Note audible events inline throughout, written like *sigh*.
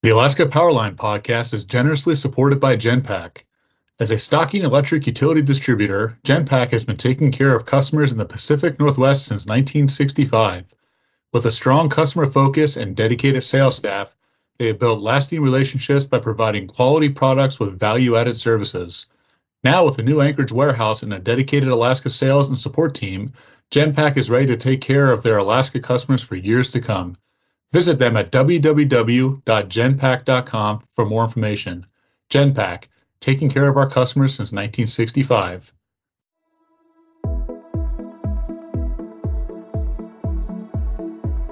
The Alaska Powerline podcast is generously supported by Genpack. As a stocking electric utility distributor, Genpack has been taking care of customers in the Pacific Northwest since 1965. With a strong customer focus and dedicated sales staff, they have built lasting relationships by providing quality products with value added services. Now, with a new Anchorage warehouse and a dedicated Alaska sales and support team, Genpack is ready to take care of their Alaska customers for years to come. Visit them at www.genpack.com for more information. Genpack, taking care of our customers since 1965.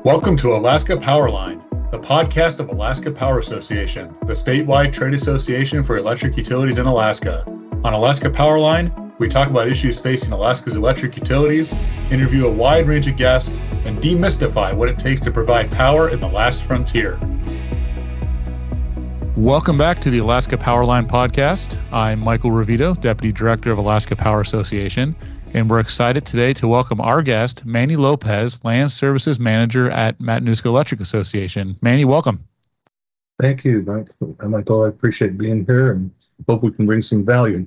Welcome to Alaska Powerline, the podcast of Alaska Power Association, the statewide trade association for electric utilities in Alaska. On Alaska Powerline, we talk about issues facing Alaska's electric utilities, interview a wide range of guests, and demystify what it takes to provide power in the last frontier. Welcome back to the Alaska Powerline podcast. I'm Michael Ravito, Deputy Director of Alaska Power Association, and we're excited today to welcome our guest, Manny Lopez, Land Services Manager at Matanuska Electric Association. Manny, welcome. Thank you, Michael. I appreciate being here and hope we can bring some value.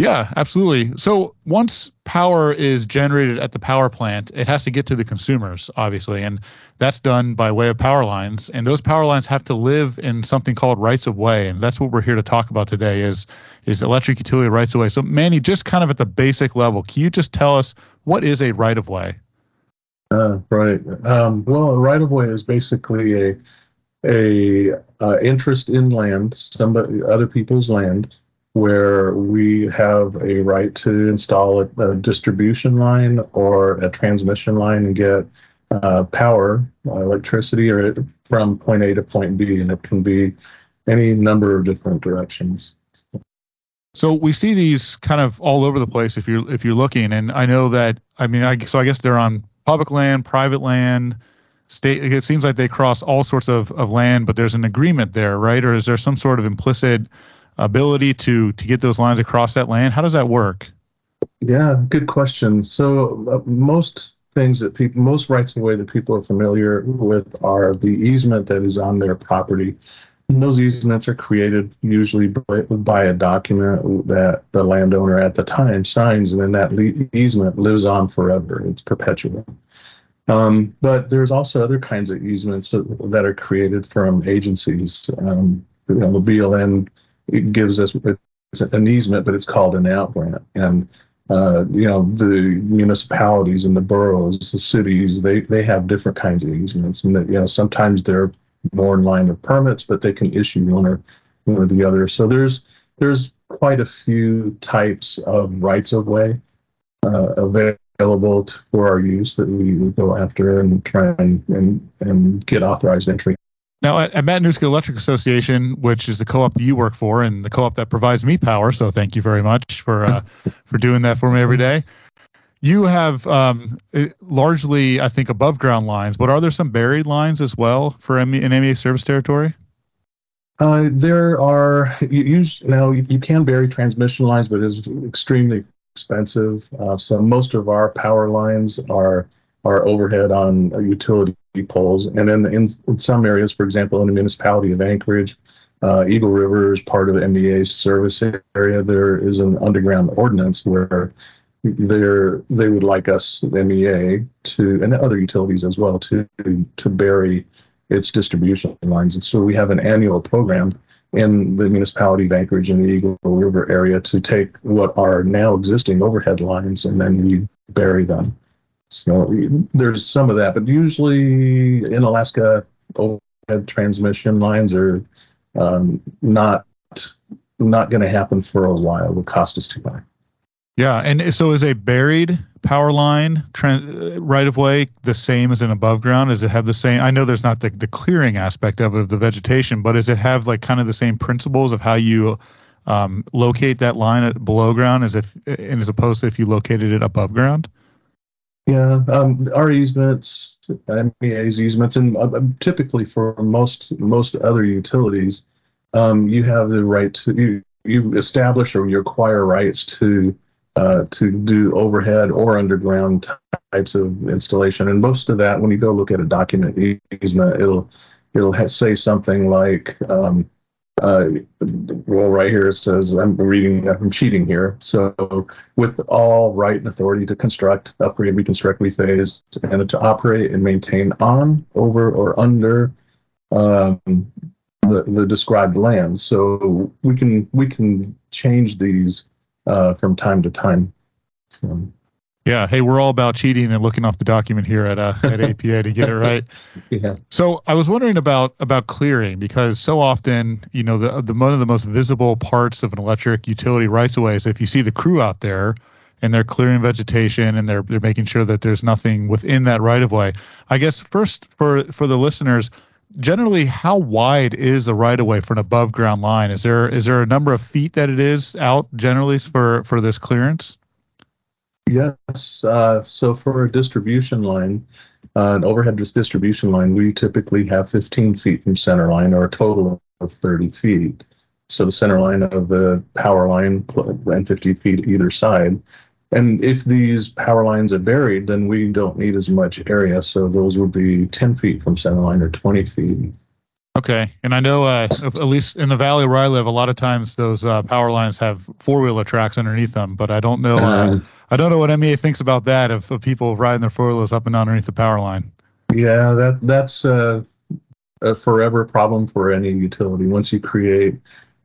Yeah, absolutely. So once power is generated at the power plant, it has to get to the consumers, obviously, and that's done by way of power lines. And those power lines have to live in something called rights of way, and that's what we're here to talk about today is is electric utility rights of way. So Manny, just kind of at the basic level, can you just tell us what is a right of way? Uh, right. Um, well, a right of way is basically a a uh, interest in land, somebody other people's land where we have a right to install a, a distribution line or a transmission line and get uh, power, uh, electricity, or from point A to point B, and it can be any number of different directions. So we see these kind of all over the place if you're if you're looking, and I know that I mean, I, so I guess they're on public land, private land, state. It seems like they cross all sorts of of land, but there's an agreement there, right? Or is there some sort of implicit ability to to get those lines across that land? How does that work? Yeah, good question. So uh, most things that people, most rights of way that people are familiar with are the easement that is on their property. And those easements are created usually by, by a document that the landowner at the time signs, and then that le- easement lives on forever. It's perpetual. Um, but there's also other kinds of easements that, that are created from agencies. Um, you know, the BLM it gives us it's an easement, but it's called an out grant. And uh, you know the municipalities and the boroughs, the cities, they they have different kinds of easements, and that you know sometimes they're more in line with permits, but they can issue one or one or the other. So there's there's quite a few types of rights of way uh, available to, for our use that we go after and try and, and, and get authorized entry now, at, at Matanuska Electric Association, which is the co-op that you work for, and the co-op that provides me power, so thank you very much for uh, *laughs* for doing that for me every day. You have um, largely, I think, above ground lines, but are there some buried lines as well for ME, an MEA service territory? Uh, there are you, you now you, you, can bury transmission lines, but it's extremely expensive. Uh, so most of our power lines are are overhead on utility poles. And then in, in some areas, for example, in the municipality of Anchorage, uh, Eagle River is part of the MEA's service area. There is an underground ordinance where they're, they would like us, MEA, to and other utilities as well, to to bury its distribution lines. And so we have an annual program in the municipality of Anchorage and the Eagle River area to take what are now existing overhead lines and then we bury them. So there's some of that, but usually in Alaska, overhead transmission lines are um, not not going to happen for a while. Will cost us too much. Yeah, and so is a buried power line right of way the same as an above ground? Does it have the same? I know there's not the, the clearing aspect of it of the vegetation, but does it have like kind of the same principles of how you um, locate that line at below ground as if and as opposed to if you located it above ground? Yeah, um, our easements, MEA's easements, and uh, typically for most most other utilities, um, you have the right to you, you establish or you acquire rights to uh, to do overhead or underground types of installation. And most of that, when you go look at a document easement, it'll it'll say something like, um, uh, well, right here it says, I'm reading, I'm cheating here. So, with all right and authority to construct, upgrade, reconstruct, rephase, and to operate and maintain on, over, or under um, the, the described land. So we can we can change these uh, from time to time. So. Yeah. Hey, we're all about cheating and looking off the document here at uh, at APA to get it right. *laughs* yeah. So I was wondering about about clearing because so often, you know, the the one of the most visible parts of an electric utility rights of way is if you see the crew out there and they're clearing vegetation and they're they're making sure that there's nothing within that right of way. I guess first for for the listeners, generally how wide is a right of way for an above ground line? Is there is there a number of feet that it is out generally for for this clearance? Yes. Uh, so for a distribution line, uh, an overhead distribution line, we typically have 15 feet from center line or a total of 30 feet. So the center line of the power line and 50 feet either side. And if these power lines are buried, then we don't need as much area. So those would be 10 feet from center line or 20 feet. Okay, and I know uh, at least in the valley where I live, a lot of times those uh, power lines have four wheeler tracks underneath them. But I don't know. Uh, uh, I don't know what MEA thinks about that of, of people riding their four wheelers up and underneath the power line. Yeah, that that's a, a forever problem for any utility. Once you create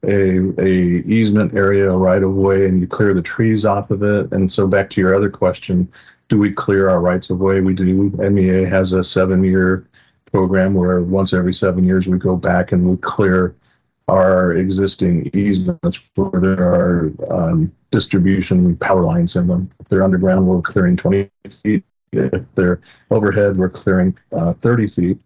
a, a easement area a right of way and you clear the trees off of it, and so back to your other question, do we clear our rights of way? We do. MEA has a seven year program where once every seven years we go back and we clear our existing easements where there are um, distribution power lines in them. If they're underground, we're clearing 20 feet. If they're overhead, we're clearing uh, 30 feet.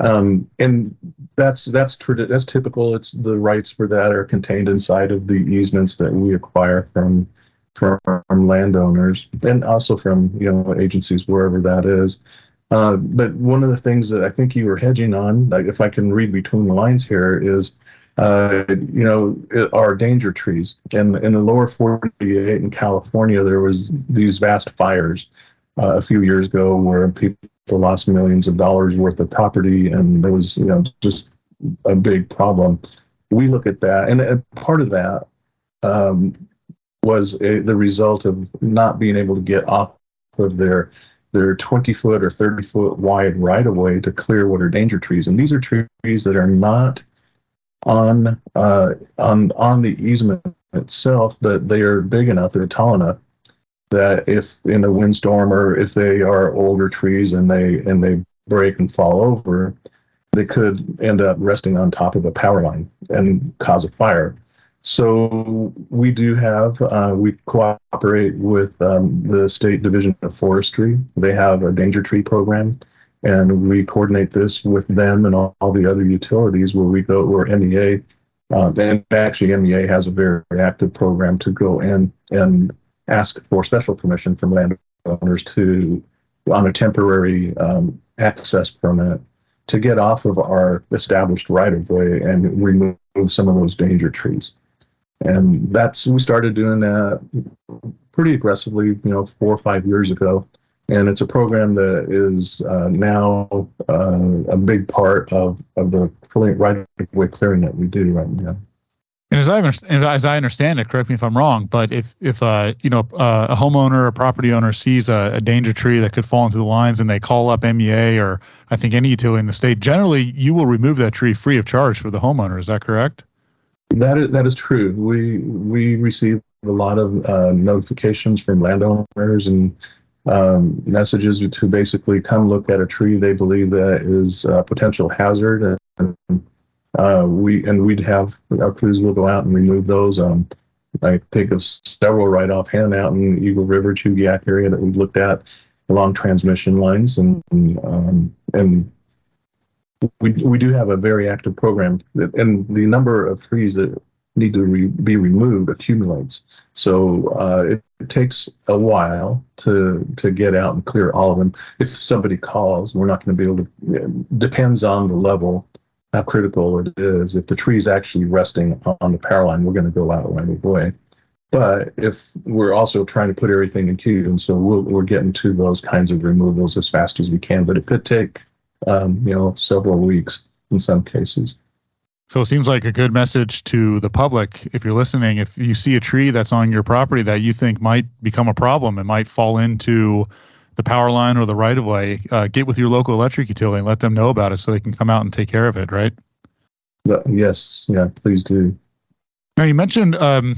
Um, and that's that's that's typical. It's the rights for that are contained inside of the easements that we acquire from from, from landowners and also from you know agencies wherever that is. Uh, but one of the things that I think you were hedging on, like if I can read between the lines here, is uh, you know our danger trees. And in the lower 48 in California, there was these vast fires uh, a few years ago where people lost millions of dollars worth of property, and there was you know just a big problem. We look at that, and part of that um, was a, the result of not being able to get off of their they're 20 foot or 30 foot wide right of way to clear what are danger trees. And these are trees that are not on uh, on on the easement itself, that they are big enough, they're tall enough that if in a windstorm or if they are older trees and they and they break and fall over, they could end up resting on top of a power line and cause a fire. So we do have, uh, we cooperate with um, the State Division of Forestry. They have a danger tree program, and we coordinate this with them and all, all the other utilities where we go, where MEA, uh, and actually MEA has a very active program to go in and ask for special permission from landowners to, on a temporary um, access permit, to get off of our established right of way and remove some of those danger trees. And that's we started doing that pretty aggressively you know four or five years ago and it's a program that is uh, now uh, a big part of of the right of way clearing that we do right now and as I understand, as I understand it, correct me if I'm wrong, but if if uh, you know uh, a homeowner or a property owner sees a, a, danger tree that could fall into the lines and they call up MEA or I think any utility in the state, generally you will remove that tree free of charge for the homeowner. Is that correct? That is, that is true. We we receive a lot of uh, notifications from landowners and um, messages to basically come look at a tree they believe that is a potential hazard, and uh, we and we'd have our crews will go out and remove those. Um, I think of several right offhand out in Eagle River, Chugiak area that we've looked at along transmission lines, and um, and we, we do have a very active program, and the number of trees that need to re, be removed accumulates. So uh, it, it, takes a while to to get out and clear all of them. If somebody calls, we're not going to be able to. Depends on the level, how critical it is. If the tree is actually resting on the power line, we're going to go out right away. But if we're also trying to put everything in queue, and so we we are getting to those kinds of removals as fast as we can. But it could take um, you know, several weeks in some cases. So it seems like a good message to the public if you're listening. If you see a tree that's on your property that you think might become a problem, it might fall into the power line or the right of way, uh, get with your local electric utility and let them know about it so they can come out and take care of it, right? Yes, yeah, please do. Now you mentioned um,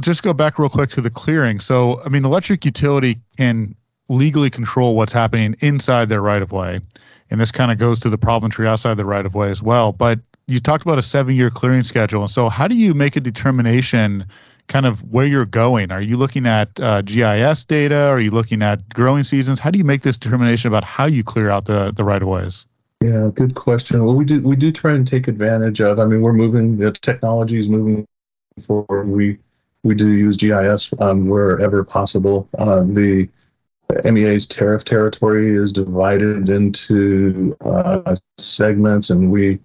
just go back real quick to the clearing. So I mean, electric utility can legally control what's happening inside their right of way, and this kind of goes to the problem tree outside the right of way as well. But you talked about a seven-year clearing schedule, and so how do you make a determination? Kind of where you're going. Are you looking at uh, GIS data? Are you looking at growing seasons? How do you make this determination about how you clear out the the right of ways? Yeah, good question. Well, we do we do try and take advantage of. I mean, we're moving. The technology is moving forward. We we do use GIS um, wherever possible. Uh, the MEA's tariff territory is divided into uh, segments, and we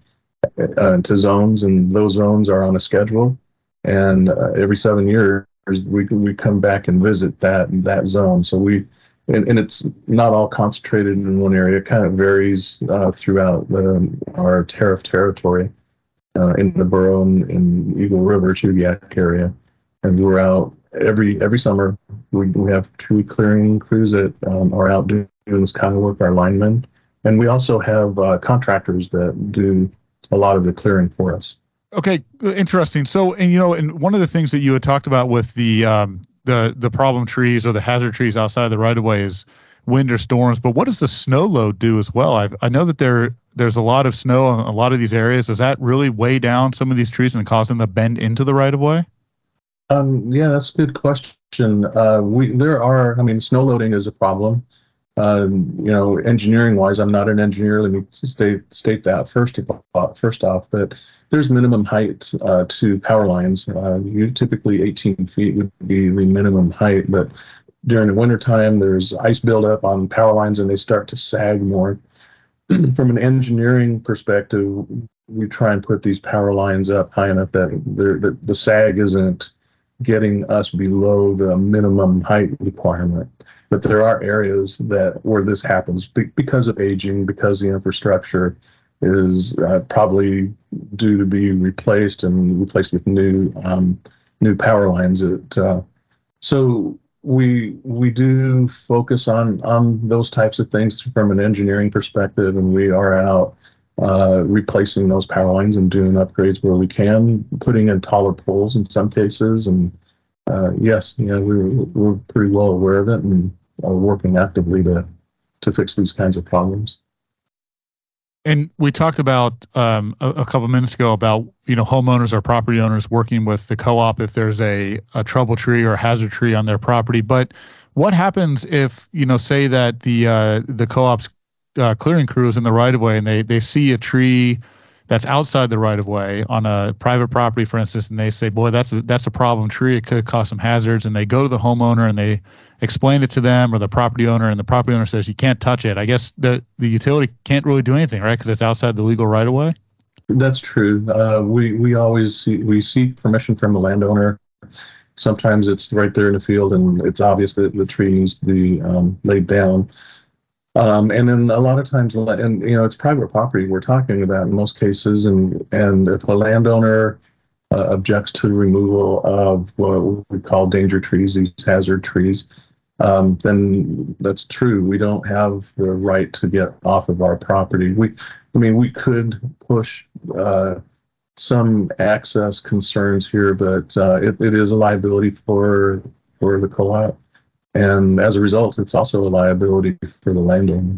uh, into zones, and those zones are on a schedule. And uh, every seven years, we we come back and visit that that zone. So we and, and it's not all concentrated in one area. It kind of varies uh, throughout the, our tariff territory uh, in the Borough and in Eagle River, Chugiak area. And we're out every every summer. We, we have tree clearing crews that um, are out doing this kind of work, our linemen. And we also have uh, contractors that do a lot of the clearing for us. Okay, interesting. So, and you know, and one of the things that you had talked about with the um, the the problem trees or the hazard trees outside the right of way is wind or storms. But what does the snow load do as well? I I know that there there's a lot of snow in a lot of these areas. Does that really weigh down some of these trees and cause them to bend into the right of way? Um, yeah, that's a good question. Uh, we there are. I mean, snow loading is a problem. Um, you know, engineering wise, I'm not an engineer. Let me state state that first of, first off. But there's minimum height uh, to power lines. Uh, you typically 18 feet would be the minimum height, but during the wintertime, there's ice buildup on power lines and they start to sag more. *clears throat* From an engineering perspective, we try and put these power lines up high enough that the, the sag isn't getting us below the minimum height requirement. But there are areas that where this happens because of aging, because the infrastructure is uh, probably due to be replaced and replaced with new um, new power lines. Uh, so we we do focus on on those types of things from an engineering perspective, and we are out uh, replacing those power lines and doing upgrades where we can, putting in taller poles in some cases. And uh, yes, you know, we're we're pretty well aware of it and are working actively to to fix these kinds of problems. And we talked about um, a, a, couple minutes ago about you know homeowners or property owners working with the co-op if there's a, a trouble tree or a hazard tree on their property. But what happens if you know say that the uh, the co-op's uh, clearing crew is in the right of way and they they see a tree that's outside the right of way on a private property, for instance, and they say, "Boy, that's a, that's a problem tree. It could cause some hazards." And they go to the homeowner and they explain it to them or the property owner, and the property owner says, "You can't touch it." I guess the the utility can't really do anything, right? Because it's outside the legal right of way. That's true. Uh, we we always see, we seek permission from the landowner. Sometimes it's right there in the field, and it's obvious that the tree needs to be um, laid down. Um, and then a lot of times, and you know, it's private property we're talking about in most cases, and and if a landowner uh, objects to the removal of what we call danger trees, these hazard trees, um, then that's true. We don't have the right to get off of our property. We, I mean, we could push uh, some access concerns here, but uh, it, it is a liability for for the co-op and as a result, it's also a liability for the landowner.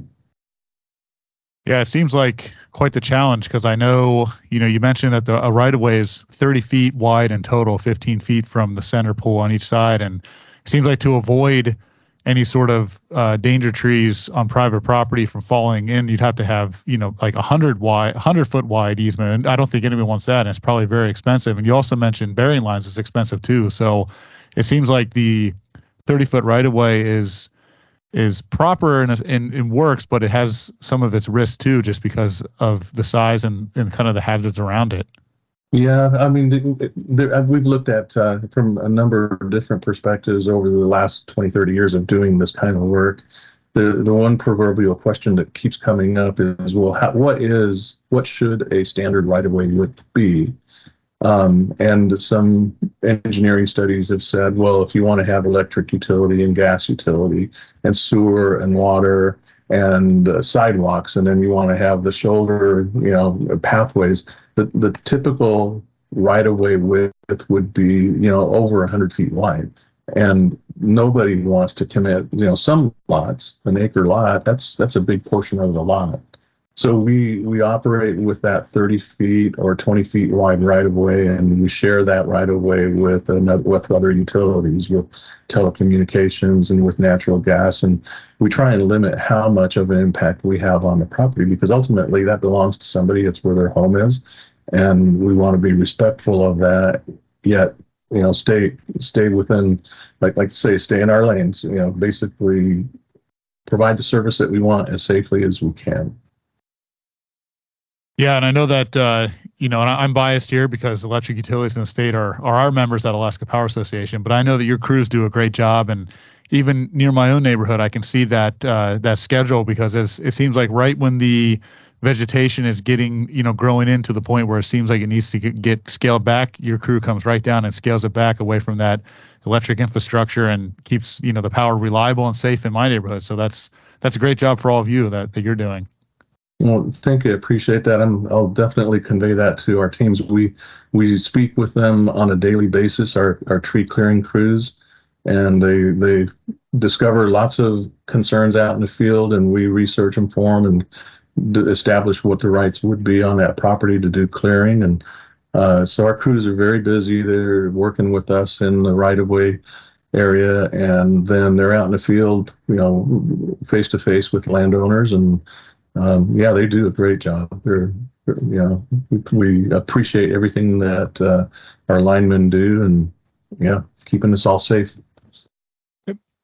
Yeah, it seems like quite the challenge because I know you know you mentioned that the a right of way is 30 feet wide in total, 15 feet from the center pole on each side, and it seems like to avoid any sort of uh, danger trees on private property from falling in, you'd have to have you know like a hundred wide, hundred foot wide easement, and I don't think anyone wants that, and it's probably very expensive. And you also mentioned burying lines is expensive too, so it seems like the 30 foot right of way is is proper and, and, and works, but it has some of its risks too, just because of the size and, and kind of the hazards around it. Yeah, I mean, the, the, uh, we've looked at uh, from a number of different perspectives over the last 20, 30 years of doing this kind of work. the the one proverbial question that keeps coming up is, well, how, what is what should a standard right of way width be? Um, and some engineering studies have said, well, if you want to have electric utility and gas utility and sewer and water and uh, sidewalks, and then you want to have the shoulder, you know, pathways, the, the typical right of way width would be, you know, over 100 feet wide. And nobody wants to commit, you know, some lots, an acre lot, that's that's a big portion of the lot. So we we operate with that 30 feet or 20 feet wide right of way, and we share that right of way with another with other utilities, with telecommunications and with natural gas, and we try and limit how much of an impact we have on the property because ultimately that belongs to somebody. It's where their home is, and we want to be respectful of that. Yet you know stay stay within like like say stay in our lanes. You know basically provide the service that we want as safely as we can. Yeah, and I know that uh, you know, and I'm biased here because electric utilities in the state are are our members at Alaska Power Association, but I know that your crews do a great job, and even near my own neighborhood, I can see that uh, that schedule because as it seems like right when the vegetation is getting you know growing into the point where it seems like it needs to get, get scaled back, your crew comes right down and scales it back away from that electric infrastructure and keeps you know the power reliable and safe in my neighborhood. So that's that's a great job for all of you that, that you're doing. Well, thank you. Appreciate that. i will definitely convey that to our teams. We we speak with them on a daily basis. Our our tree clearing crews, and they they discover lots of concerns out in the field, and we research and form and d- establish what the rights would be on that property to do clearing. And uh, so our crews are very busy. They're working with us in the right of way area, and then they're out in the field, you know, face to face with landowners and um, yeah, they do a great job. They're, you know, we, appreciate everything that uh, our linemen do, and yeah, keeping us all safe.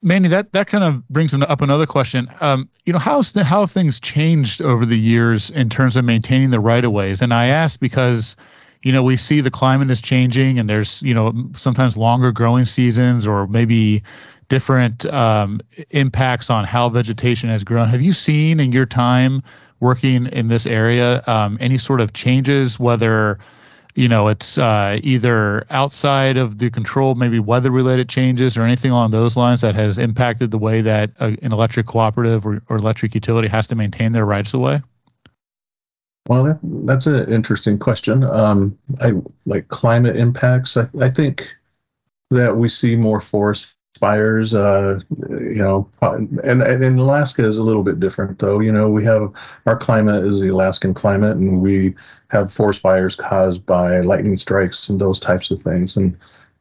Manny, that that kind of brings up another question. Um, you know, how's the, how have things changed over the years in terms of maintaining the right of ways? And I ask because, you know, we see the climate is changing, and there's you know sometimes longer growing seasons, or maybe different um, impacts on how vegetation has grown. Have you seen in your time working in this area um, any sort of changes, whether you know it's uh, either outside of the control, maybe weather-related changes or anything along those lines that has impacted the way that a, an electric cooperative or, or electric utility has to maintain their rights of way? Well, that, that's an interesting question. Um, I like climate impacts. I, I think that we see more forest fires. Uh, you know, and, and Alaska is a little bit different, though. You know, we have our climate is the Alaskan climate, and we have forest fires caused by lightning strikes and those types of things. And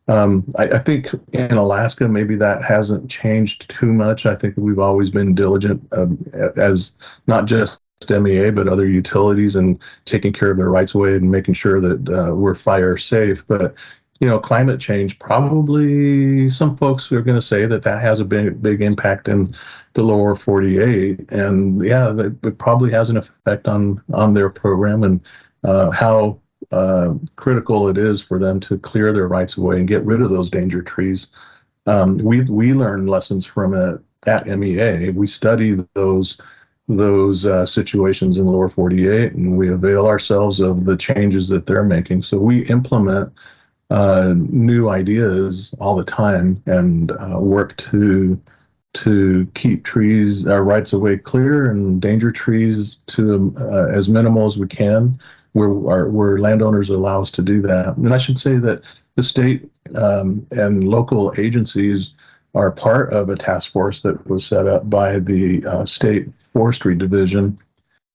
um, I, I, think in Alaska, maybe that hasn't changed too much. I think we've always been diligent um, as not just MEA, but other utilities and taking care of their rights away and making sure that uh, we're fire safe. But you know, climate change, probably some folks are going to say that that has a big, big impact in the lower 48. And yeah, it probably has an effect on, on their program and uh, how uh, critical it is for them to clear their rights away and get rid of those danger trees. Um, we, we learn lessons from it at MEA. We study those those uh, situations in lower 48 and we avail ourselves of the changes that they're making. So we implement uh, new ideas all the time and uh, work to to keep trees uh, rights of way clear and danger trees to uh, as minimal as we can. Where our, where landowners allow us to do that. And i should say that the state um, and local agencies are part of a task force that was set up by the uh, state forestry division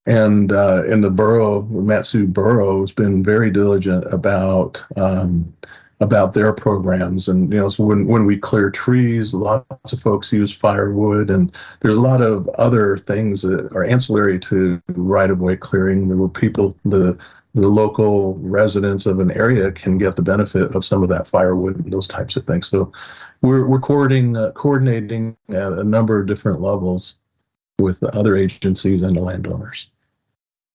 and uh, in the borough, Mat-Su Borough has been very diligent about um, about their programs. And you know, so when when we clear trees, lots of folks use firewood, and there's a lot of other things that are ancillary to right of way clearing, where people the the local residents of an area can get the benefit of some of that firewood and those types of things. So we're we're coordinating uh, coordinating at a number of different levels with the other agencies and the landowners.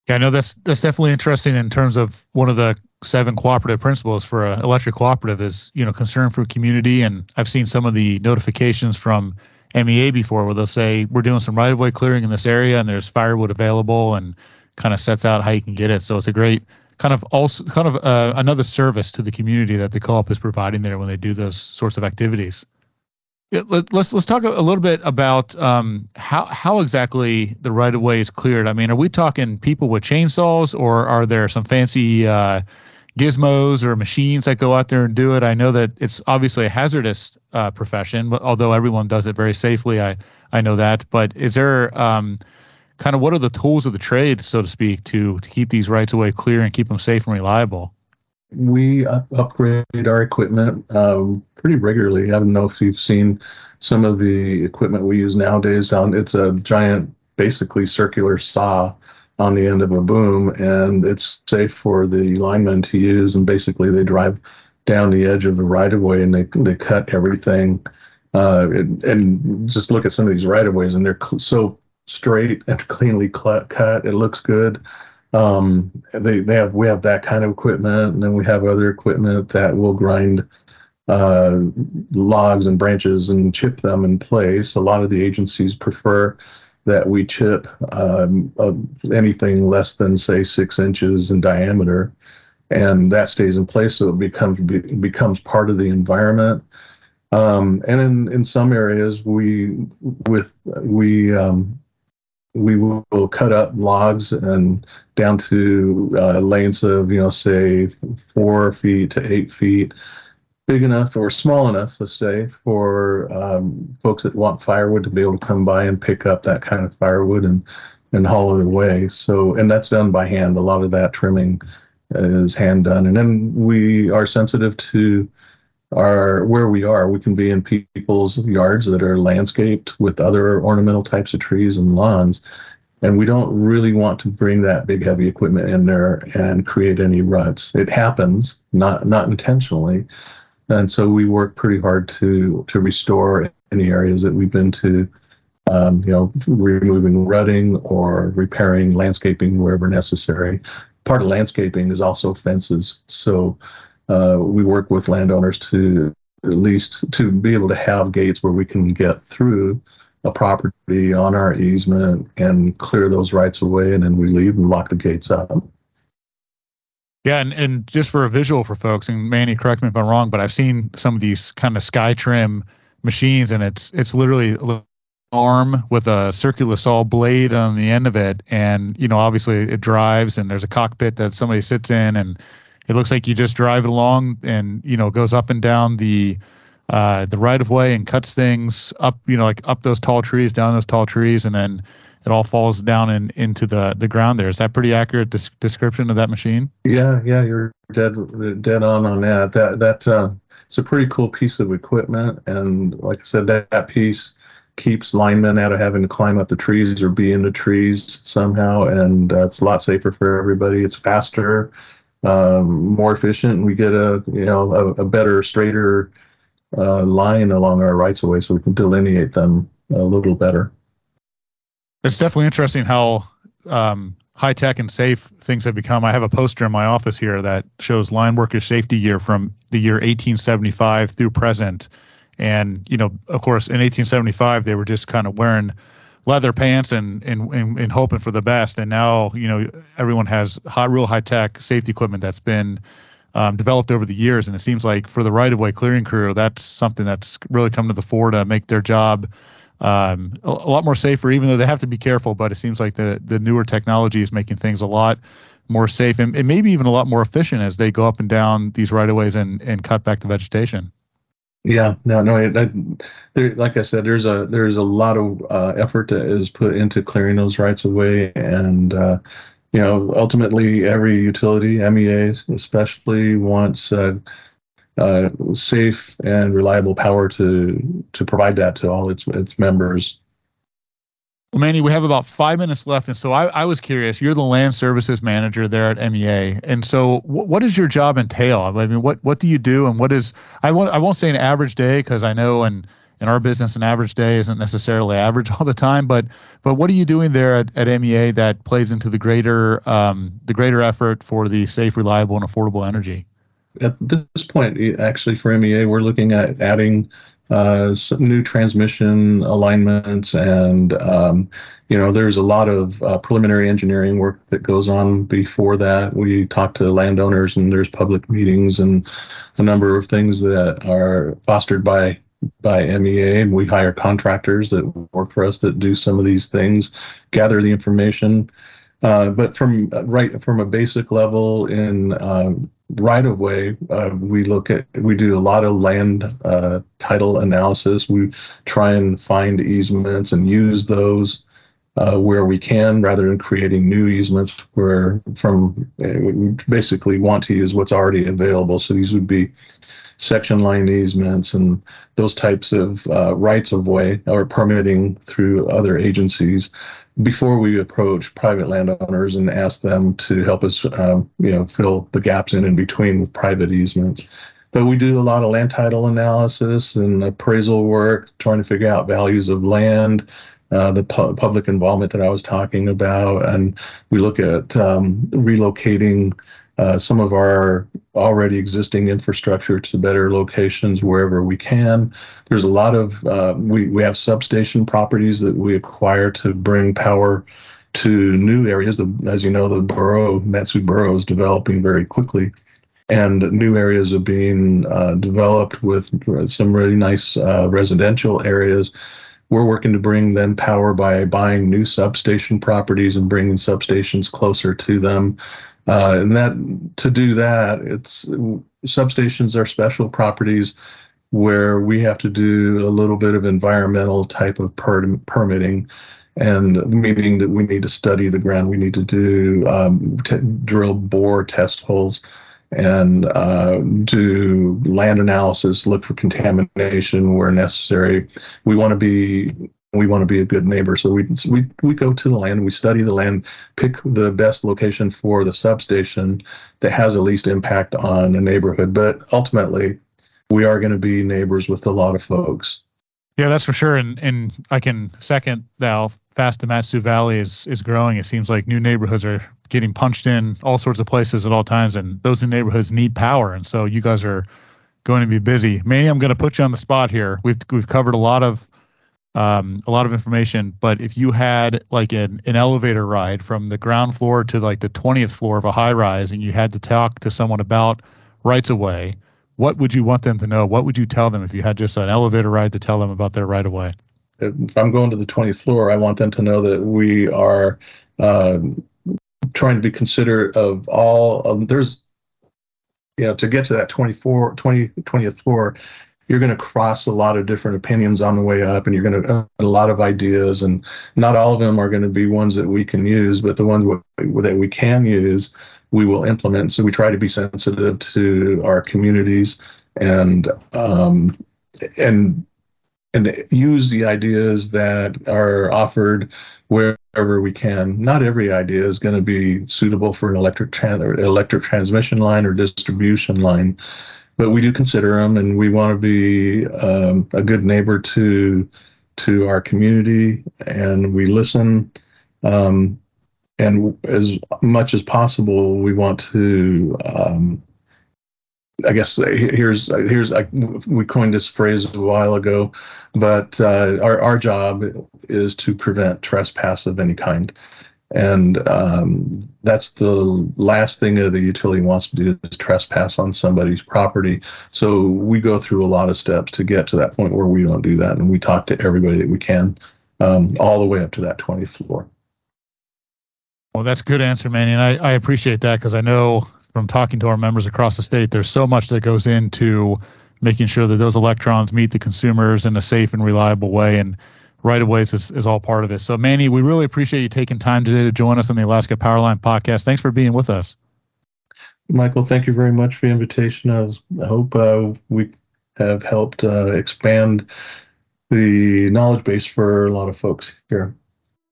Yeah, I know that's that's definitely interesting in terms of one of the seven cooperative principles for an electric cooperative is you know concern for community, and I've seen some of the notifications from MEA before, where they'll say we're doing some right of way clearing in this area, and there's firewood available, and kind of sets out how you can get it. So it's a great kind of also kind of uh, another service to the community that the co-op is providing there when they do those sorts of activities. Let, us let's talk a little bit about um, how how exactly the right of way is cleared. I mean, are we talking people with chainsaws, or are there some fancy uh, gizmos or machines that go out there and do it? I know that it's obviously a hazardous uh, profession, although everyone does it very safely, I I know that. But is there um, kind of what are the tools of the trade, so to speak, to to keep these rights of way clear and keep them safe and reliable? We upgrade our equipment um, pretty regularly. I don't know if you've seen some of the equipment we use nowadays. It's a giant, basically circular saw on the end of a boom, and it's safe for the linemen to use. And basically, they drive down the edge of the right of way and they they cut everything. Uh, and, and, just look at some of these right of ways, and they're cl- so straight and cleanly cut. It looks good. Um, they they have we have that kind of equipment, and then we have other equipment that will grind uh, logs and branches and chip them in place. A lot of the agencies prefer that we chip um, uh, anything less than say six inches in diameter, and that stays in place, so it becomes be, becomes part of the environment. Um, and in in some areas, we with we um, we will cut up logs and down to uh, lengths of you know say four feet to eight feet big enough or small enough let's say for um, folks that want firewood to be able to come by and pick up that kind of firewood and and haul it away. So and that's done by hand. A lot of that trimming is hand done. And then we are sensitive to are where we are. We can be in people's yards that are landscaped with other ornamental types of trees and lawns. And we don't really want to bring that big heavy equipment in there and create any ruts. It happens, not not intentionally. And so we work pretty hard to to restore any areas that we've been to, um, you know, removing rutting or repairing landscaping wherever necessary. Part of landscaping is also fences. So uh, we work with landowners to at least to be able to have gates where we can get through a property on our easement and clear those rights away, and then we leave and lock the gates up. Yeah, and, and just for a visual for folks, and Manny, correct me if I'm wrong, but I've seen some of these kind of sky trim machines, and it's it's literally a arm with a circular saw blade on the end of it, and you know obviously it drives, and there's a cockpit that somebody sits in, and it looks like you just drive it along and you know goes up and down the uh, the right of way and cuts things up you know like up those tall trees down those tall trees and then it all falls down and in, into the the ground there. Is that pretty accurate des- description of that machine? Yeah yeah you're dead dead on on that. That that uh, it's a pretty cool piece of equipment and like i said that, that piece keeps linemen out of having to climb up the trees or be in the trees somehow and uh, it's a lot safer for everybody. It's faster um, more efficient, and we get a you know a, a better, straighter uh, line along our rights of way, so we can delineate them a little better. It's definitely interesting how um, high tech and safe things have become. I have a poster in my office here that shows line worker safety year from the year 1875 through present. And you know, of course, in 1875 they were just kind of wearing leather pants and, and and and hoping for the best. And now you know everyone has high, real high tech safety equipment that's been um, developed over the years. And it seems like for the right of way clearing crew, that's something that's really come to the fore to make their job um, a, a, lot more safer. Even though they have to be careful, but it seems like the the newer technology is making things a lot more safe and, and maybe even a lot more efficient as they go up and down these right of ways and and cut back the vegetation. Yeah, no, no. I, there, like I said, there's a there's a lot of uh, effort that is put into clearing those rights away, and uh, you know, ultimately, every utility, MEA especially, wants uh, uh, safe and reliable power to to provide that to all its its members. Well, Manny, we have about five minutes left, and so I, I was curious. You're the land services manager there at MEA, and so w- what does your job entail? I mean, what what do you do, and what is I won't I won't say an average day because I know and in our business an average day isn't necessarily average *laughs* all the time, but but what are you doing there at, at MEA that plays into the greater um, the greater effort for the safe, reliable, and affordable energy? At this point, actually, for MEA, we're looking at adding uh, new transmission alignments, and um, you know, there's a lot of uh, preliminary engineering work that goes on before that. We talk to landowners, and there's public meetings and a number of things that are fostered by by MEA, and we hire contractors that work for us that do some of these things, gather the information. Uh, but from right from a basic level in uh, right of way, uh, we look at we do a lot of land uh, title analysis. We try and find easements and use those uh, where we can, rather than creating new easements. Where from we basically want to use what's already available. So these would be section line easements and those types of uh, rights of way or permitting through other agencies before we approach private landowners and ask them to help us, um, you know, fill the gaps in in between with private easements. But we do a lot of land title analysis and appraisal work, trying to figure out values of land, uh, the pu- public involvement that I was talking about, and we look at um, relocating uh, some of our already existing infrastructure to better locations wherever we can. There's a lot of, uh, we, we have substation properties that we acquire to bring power to new areas. As you know, the borough, Mat-Su borough is developing very quickly and new areas are being uh, developed with some really nice uh, residential areas. We're working to bring them power by buying new substation properties and bringing substations closer to them. Uh, and that to do that, it's substations are special properties where we have to do a little bit of environmental type of per- permitting and meaning that we need to study the ground. We need to do um, t- drill bore test holes and uh, do land analysis look for contamination where necessary. We want to be we want to be a good neighbor. So we we we go to the land, we study the land, pick the best location for the substation that has the least impact on the neighborhood. But ultimately, we are going to be neighbors with a lot of folks. Yeah, that's for sure. And and I can second that fast the Mat-Su Valley is is growing. It seems like new neighborhoods are getting punched in all sorts of places at all times, and those new neighborhoods need power. And so you guys are going to be busy. Manny, I'm going to put you on the spot here. We've we've covered a lot of um, a lot of information. But if you had like an, an elevator ride from the ground floor to like the 20th floor of a high rise and you had to talk to someone about rights of way, what would you want them to know? What would you tell them if you had just an elevator ride to tell them about their right of way? If I'm going to the 20th floor, I want them to know that we are uh, trying to be considerate of all. Um, there's, you know, to get to that 24, 20, 20th floor, you're going to cross a lot of different opinions on the way up and you're going to a lot of ideas and not all of them are going to be ones that we can use but the ones that we can use we will implement so we try to be sensitive to our communities and um, and and use the ideas that are offered wherever we can. Not every idea is going to be suitable for an electric tran- electric transmission line or distribution line but we do consider them, and we want to be um, a good neighbor to to our community, and we listen. Um, and as much as possible, we want to. Um, I guess here's here's I, we coined this phrase a while ago, but uh, our our job is to prevent trespass of any kind and um, that's the last thing that a utility wants to do is trespass on somebody's property. So we go through a lot of steps to get to that point where we don't do that, and we talk to everybody that we can, um, all the way up to that 20th floor. Well, that's a good answer, Manny, and I, I appreciate that because I know from talking to our members across the state, there's so much that goes into making sure that those electrons meet the consumers in a safe and reliable way, and right of ways is, is all part of it. So, Manny, we really appreciate you taking time today to join us on the Alaska Powerline podcast. Thanks for being with us. Michael, thank you very much for the invitation. I, was, I hope uh, we have helped uh, expand the knowledge base for a lot of folks here.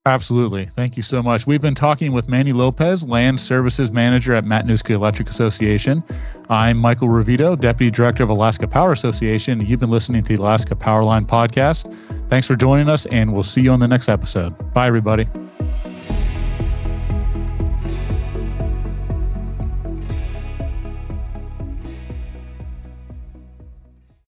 Absolutely. Thank you so much. We've been talking with Manny Lopez, Land Services Manager at Matanuska Electric Association. I'm Michael Ravito, Deputy Director of Alaska Power Association. You've been listening to the Alaska Powerline podcast. Thanks for joining us, and we'll see you on the next episode. Bye, everybody.